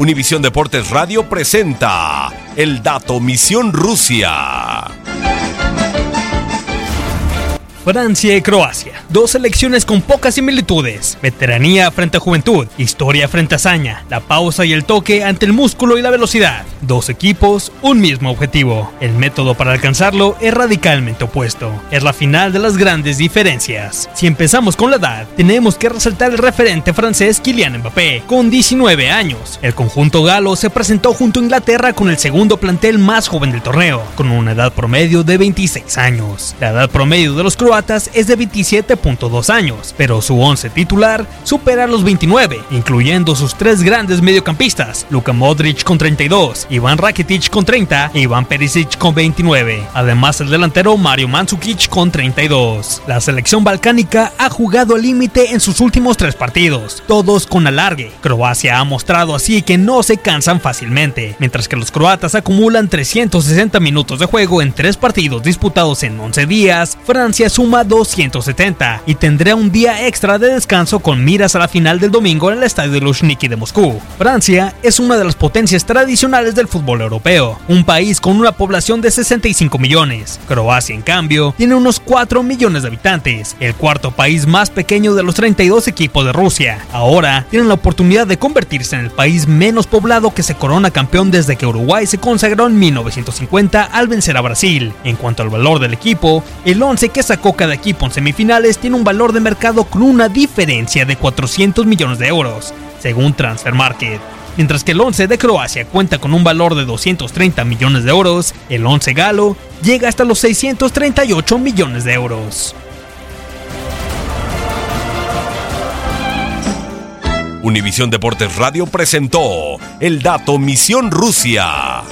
Univisión Deportes Radio presenta el dato Misión Rusia. Francia y Croacia, dos selecciones con pocas similitudes, veteranía frente a juventud, historia frente a hazaña, la pausa y el toque ante el músculo y la velocidad, dos equipos, un mismo objetivo. El método para alcanzarlo es radicalmente opuesto, es la final de las grandes diferencias. Si empezamos con la edad, tenemos que resaltar el referente francés Kylian Mbappé, con 19 años. El conjunto galo se presentó junto a Inglaterra con el segundo plantel más joven del torneo, con una edad promedio de 26 años. La edad promedio de los croatas es de 27.2 años, pero su 11 titular supera los 29, incluyendo sus tres grandes mediocampistas, Luka Modric con 32, Iván Rakitic con 30 e Iván Perisic con 29, además el delantero Mario Mandzukic con 32. La selección balcánica ha jugado al límite en sus últimos tres partidos, todos con alargue. Croacia ha mostrado así que no se cansan fácilmente, mientras que los croatas acumulan 360 minutos de juego en tres partidos disputados en 11 días, Francia suma 270 y tendrá un día extra de descanso con miras a la final del domingo en el estadio de Luzhniki de Moscú. Francia es una de las potencias tradicionales del fútbol europeo, un país con una población de 65 millones. Croacia, en cambio, tiene unos 4 millones de habitantes, el cuarto país más pequeño de los 32 equipos de Rusia. Ahora tienen la oportunidad de convertirse en el país menos poblado que se corona campeón desde que Uruguay se consagró en 1950 al vencer a Brasil. En cuanto al valor del equipo, el 11 que sacó cada equipo en semifinales tiene un valor de mercado con una diferencia de 400 millones de euros, según Transfer Market. Mientras que el 11 de Croacia cuenta con un valor de 230 millones de euros, el 11 galo llega hasta los 638 millones de euros. Univisión Deportes Radio presentó el dato Misión Rusia.